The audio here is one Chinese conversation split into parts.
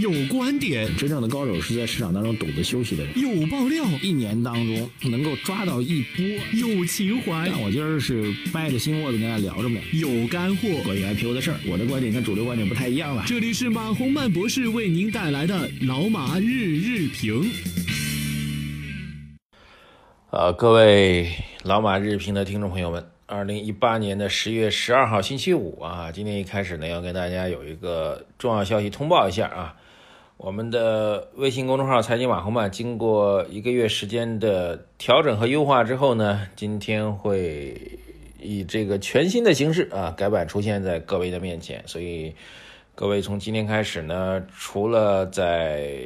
有观点，真正的高手是在市场当中懂得休息的人。有爆料，一年当中能够抓到一波。有情怀，但我今儿是掰着心窝子跟大家聊着呢。有干货，关于 IPO 的事儿，我的观点跟主流观点不太一样了。这里是马洪曼博士为您带来的老马日日评。呃，各位老马日评的听众朋友们，二零一八年的十月十二号星期五啊，今天一开始呢，要跟大家有一个重要消息通报一下啊。我们的微信公众号“财经马红曼”经过一个月时间的调整和优化之后呢，今天会以这个全新的形式啊改版出现在各位的面前。所以，各位从今天开始呢，除了在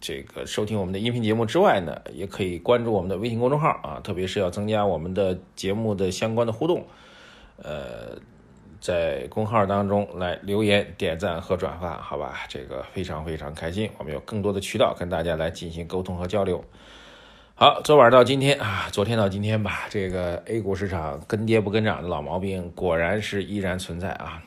这个收听我们的音频节目之外呢，也可以关注我们的微信公众号啊，特别是要增加我们的节目的相关的互动，呃。在公号当中来留言、点赞和转发，好吧？这个非常非常开心，我们有更多的渠道跟大家来进行沟通和交流。好，昨晚到今天啊，昨天到今天吧，这个 A 股市场跟跌不跟涨的老毛病果然是依然存在啊。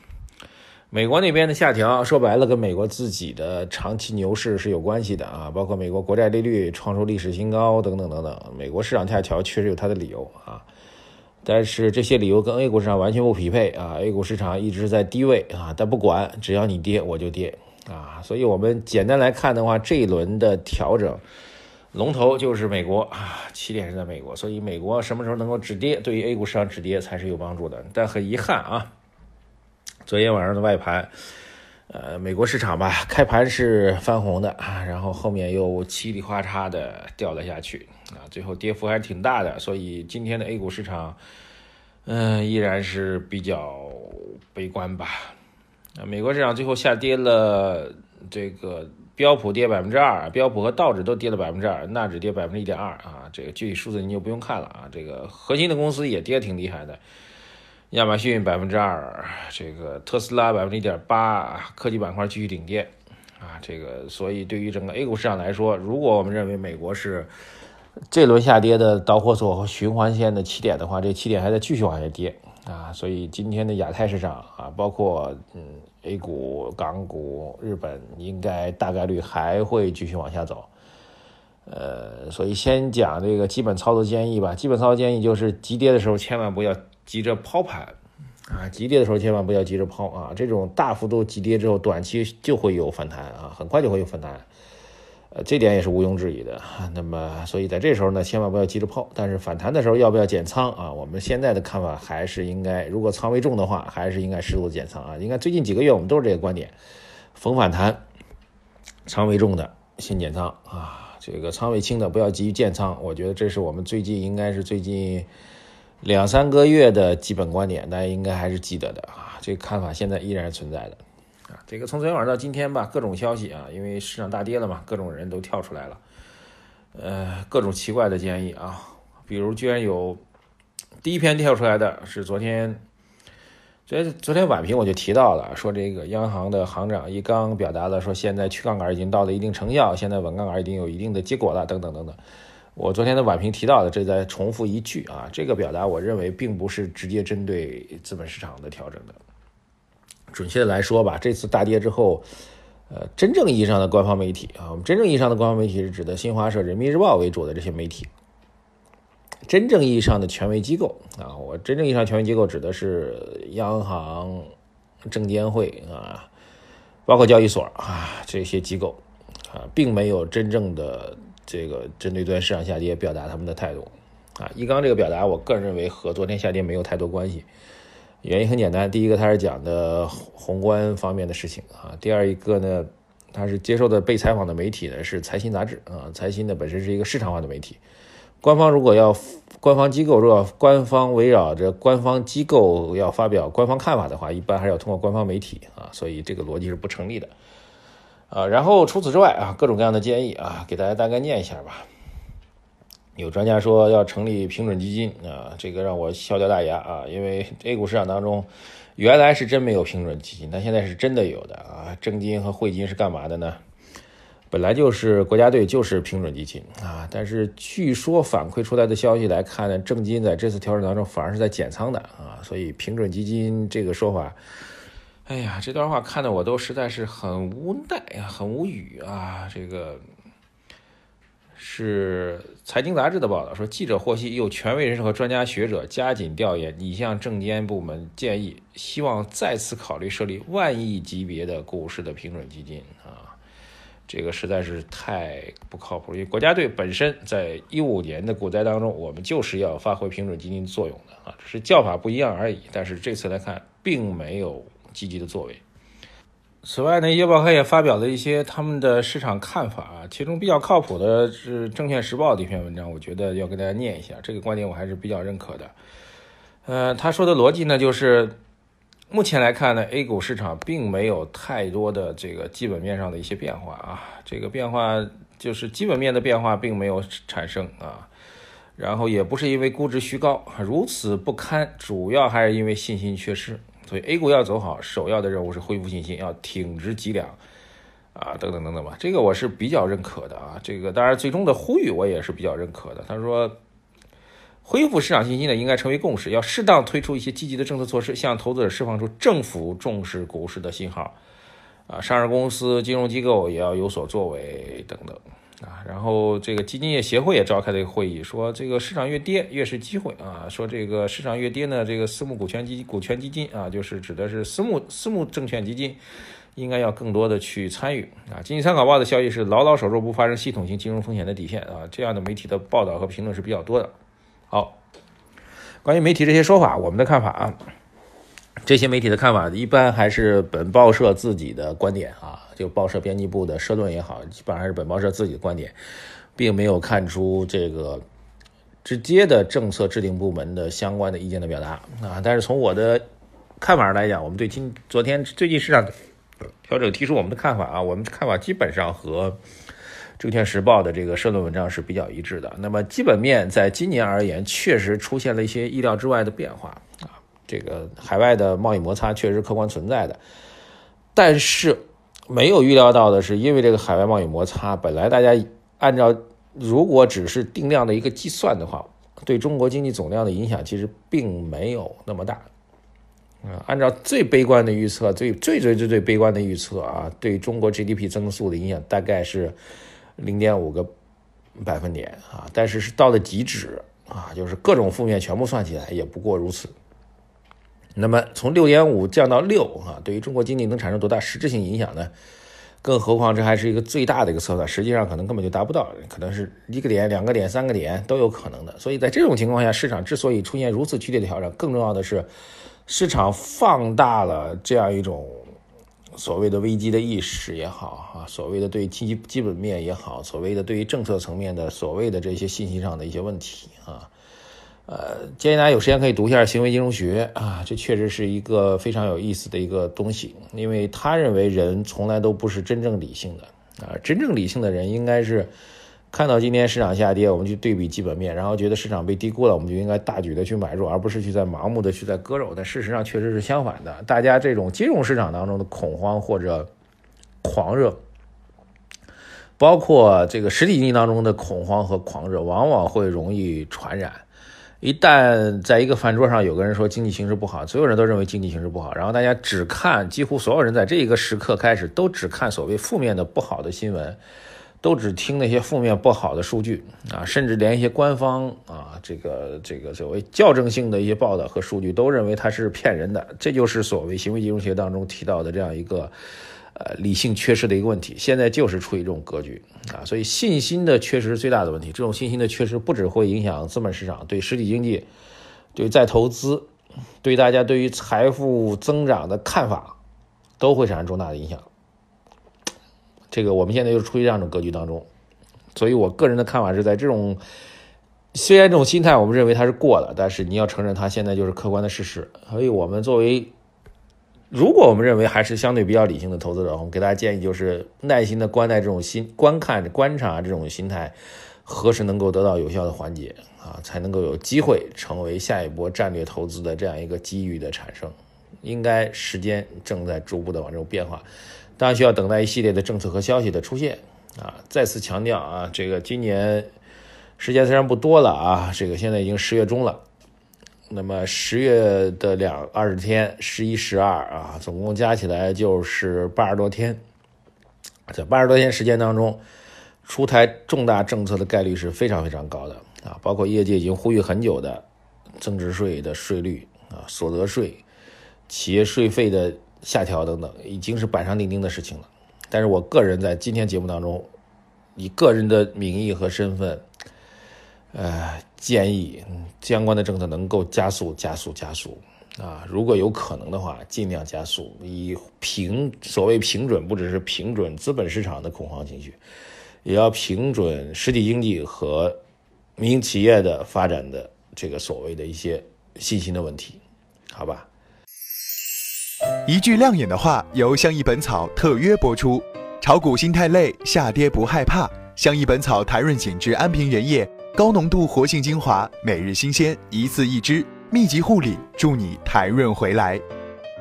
美国那边的下调，说白了跟美国自己的长期牛市是有关系的啊，包括美国国债利率创出历史新高等等等等，美国市场下调确实有它的理由啊。但是这些理由跟 A 股市场完全不匹配啊！A 股市场一直在低位啊，但不管，只要你跌我就跌啊！所以我们简单来看的话，这一轮的调整龙头就是美国啊，起点是在美国，所以美国什么时候能够止跌，对于 A 股市场止跌才是有帮助的。但很遗憾啊，昨天晚上的外盘。呃，美国市场吧，开盘是翻红的啊，然后后面又稀里哗嚓的掉了下去啊，最后跌幅还是挺大的，所以今天的 A 股市场，嗯，依然是比较悲观吧。啊，美国市场最后下跌了，这个标普跌百分之二，标普和道指都跌了百分之二，纳指跌百分之一点二啊，这个具体数字你就不用看了啊，这个核心的公司也跌挺厉害的。亚马逊百分之二，这个特斯拉百分之一点八，科技板块继续顶跌，啊，这个所以对于整个 A 股市场来说，如果我们认为美国是这轮下跌的导火索和循环线的起点的话，这起点还在继续往下跌，啊，所以今天的亚太市场啊，包括嗯 A 股、港股、日本，应该大概率还会继续往下走，呃，所以先讲这个基本操作建议吧，基本操作建议就是急跌的时候千万不要。急着抛盘啊，急跌的时候千万不要急着抛啊！这种大幅度急跌之后，短期就会有反弹啊，很快就会有反弹，呃，这点也是毋庸置疑的。那么，所以在这时候呢，千万不要急着抛。但是反弹的时候要不要减仓啊？我们现在的看法还是应该，如果仓位重的话，还是应该适度减仓啊。应该最近几个月我们都是这个观点，逢反弹，仓位重的先减仓啊，这个仓位轻的不要急于建仓。我觉得这是我们最近应该是最近。两三个月的基本观点，大家应该还是记得的啊。这个看法现在依然存在的啊。这个从昨天晚上到今天吧，各种消息啊，因为市场大跌了嘛，各种人都跳出来了，呃，各种奇怪的建议啊。比如，居然有第一篇跳出来的是昨天，昨天昨天晚评我就提到了，说这个央行的行长一刚表达了说，现在去杠杆已经到了一定成效，现在稳杠杆已经有一定的结果了，等等等等。我昨天的晚评提到的，这再重复一句啊，这个表达我认为并不是直接针对资本市场的调整的。准确的来说吧，这次大跌之后，呃，真正意义上的官方媒体啊，我们真正意义上的官方媒体是指的新华社、人民日报为主的这些媒体。真正意义上的权威机构啊，我真正意义上权威机构指的是央行、证监会啊，包括交易所啊这些机构啊，并没有真正的。这个针对昨天市场下跌表达他们的态度，啊，一刚这个表达，我个人认为和昨天下跌没有太多关系。原因很简单，第一个他是讲的宏观方面的事情啊，第二一个呢，他是接受的被采访的媒体呢是财新杂志啊，财新呢本身是一个市场化的媒体，官方如果要官方机构如果官方围绕着官方机构要发表官方看法的话，一般还是要通过官方媒体啊，所以这个逻辑是不成立的。啊，然后除此之外啊，各种各样的建议啊，给大家大概念一下吧。有专家说要成立平准基金啊，这个让我笑掉大牙啊，因为 A 股市场当中原来是真没有平准基金，但现在是真的有的啊。证金和汇金是干嘛的呢？本来就是国家队就是平准基金啊，但是据说反馈出来的消息来看呢，证金在这次调整当中反而是在减仓的啊，所以平准基金这个说法。哎呀，这段话看得我都实在是很无奈呀，很无语啊。这个是财经杂志的报道说，记者获悉有权威人士和专家学者加紧调研，已向证监部门建议，希望再次考虑设立万亿级别的股市的平准基金啊。这个实在是太不靠谱，因为国家队本身在一五年的股灾当中，我们就是要发挥平准基金作用的啊，只是叫法不一样而已。但是这次来看，并没有。积极的作为。此外呢，业报刊也发表了一些他们的市场看法啊，其中比较靠谱的是《证券时报》的一篇文章，我觉得要跟大家念一下。这个观点我还是比较认可的。呃，他说的逻辑呢，就是目前来看呢，A 股市场并没有太多的这个基本面上的一些变化啊，这个变化就是基本面的变化并没有产生啊，然后也不是因为估值虚高如此不堪，主要还是因为信心缺失。所以 A 股要走好，首要的任务是恢复信心，要挺直脊梁，啊，等等等等吧，这个我是比较认可的啊。这个当然最终的呼吁我也是比较认可的。他说，恢复市场信心呢，应该成为共识，要适当推出一些积极的政策措施，向投资者释放出政府重视股市的信号，啊，上市公司、金融机构也要有所作为，等等。啊，然后这个基金业协会也召开了一个会议，说这个市场越跌越是机会啊。说这个市场越跌呢，这个私募股权基股权基金啊，就是指的是私募私募证券基金，应该要更多的去参与啊。经济参考报的消息是牢牢守住不发生系统性金融风险的底线啊。这样的媒体的报道和评论是比较多的。好，关于媒体这些说法，我们的看法啊。这些媒体的看法一般还是本报社自己的观点啊，就报社编辑部的社论也好，基本上还是本报社自己的观点，并没有看出这个直接的政策制定部门的相关的意见的表达啊。但是从我的看法上来讲，我们对今昨天最近市场调整提出我们的看法啊，我们的看法基本上和《证券时报》的这个社论文章是比较一致的。那么基本面在今年而言，确实出现了一些意料之外的变化。这个海外的贸易摩擦确实客观存在的，但是没有预料到的是，因为这个海外贸易摩擦，本来大家按照如果只是定量的一个计算的话，对中国经济总量的影响其实并没有那么大。啊，按照最悲观的预测，最最最最最悲观的预测啊，对中国 GDP 增速的影响大概是零点五个百分点啊，但是是到了极值啊，就是各种负面全部算起来也不过如此。那么从六点五降到六啊，对于中国经济能产生多大实质性影响呢？更何况这还是一个最大的一个测算，实际上可能根本就达不到，可能是一个点、两个点、三个点都有可能的。所以在这种情况下，市场之所以出现如此剧烈的调整，更重要的是市场放大了这样一种所谓的危机的意识也好啊，所谓的对基基本面也好，所谓的对于政策层面的所谓的这些信息上的一些问题啊。呃，建议大家有时间可以读一下行为金融学啊，这确实是一个非常有意思的一个东西。因为他认为人从来都不是真正理性的啊，真正理性的人应该是看到今天市场下跌，我们去对比基本面，然后觉得市场被低估了，我们就应该大举的去买入，而不是去在盲目的去在割肉。但事实上确实是相反的，大家这种金融市场当中的恐慌或者狂热，包括这个实体经济当中的恐慌和狂热，往往会容易传染。一旦在一个饭桌上有个人说经济形势不好，所有人都认为经济形势不好，然后大家只看，几乎所有人在这一个时刻开始都只看所谓负面的不好的新闻，都只听那些负面不好的数据啊，甚至连一些官方啊这个这个所谓校正性的一些报道和数据都认为它是骗人的，这就是所谓行为金融学当中提到的这样一个。呃，理性缺失的一个问题，现在就是处于这种格局啊，所以信心的缺失是最大的问题。这种信心的缺失不只会影响资本市场，对实体经济、对再投资、对大家对于财富增长的看法，都会产生重大的影响。这个我们现在就处于这样一种格局当中，所以我个人的看法是在这种，虽然这种心态我们认为它是过了，但是你要承认它现在就是客观的事实。所以我们作为。如果我们认为还是相对比较理性的投资者，我们给大家建议就是耐心的观待这种心、观看、观察这种心态，何时能够得到有效的缓解啊，才能够有机会成为下一波战略投资的这样一个机遇的产生。应该时间正在逐步的往这种变化，当然需要等待一系列的政策和消息的出现啊。再次强调啊，这个今年时间虽然不多了啊，这个现在已经十月中了。那么十月的两二十天，十一、十二啊，总共加起来就是八十多天。在八十多天时间当中，出台重大政策的概率是非常非常高的啊！包括业界已经呼吁很久的增值税的税率啊、所得税、企业税费的下调等等，已经是板上钉钉的事情了。但是我个人在今天节目当中，以个人的名义和身份，呃，建议相关的政策能够加速、加速、加速啊！如果有可能的话，尽量加速，以平所谓平准，不只是平准资本市场的恐慌情绪，也要平准实体经济和民营企业的发展的这个所谓的一些信心的问题，好吧？一句亮眼的话，由相宜本草特约播出。炒股心太累，下跌不害怕。相宜本草台润紧致安瓶原液，高浓度活性精华，每日新鲜，一次一支，密集护理，助你台润回来。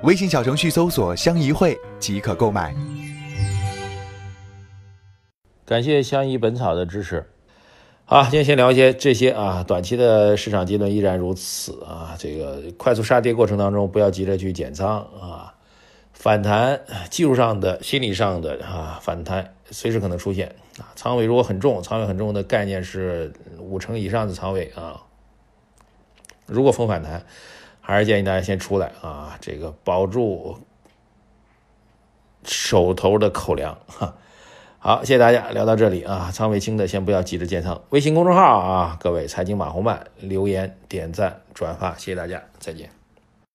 微信小程序搜索“相宜会”即可购买。感谢相宜本草的支持。好，今天先聊一些这些啊，短期的市场阶段依然如此啊。这个快速杀跌过程当中，不要急着去减仓啊。反弹，技术上的、心理上的啊，反弹随时可能出现啊。仓位如果很重，仓位很重的概念是五成以上的仓位啊。如果逢反弹，还是建议大家先出来啊，这个保住手头的口粮哈。好，谢谢大家，聊到这里啊，仓位轻的先不要急着建仓。微信公众号啊，各位财经马红漫留言、点赞、转发，谢谢大家，再见。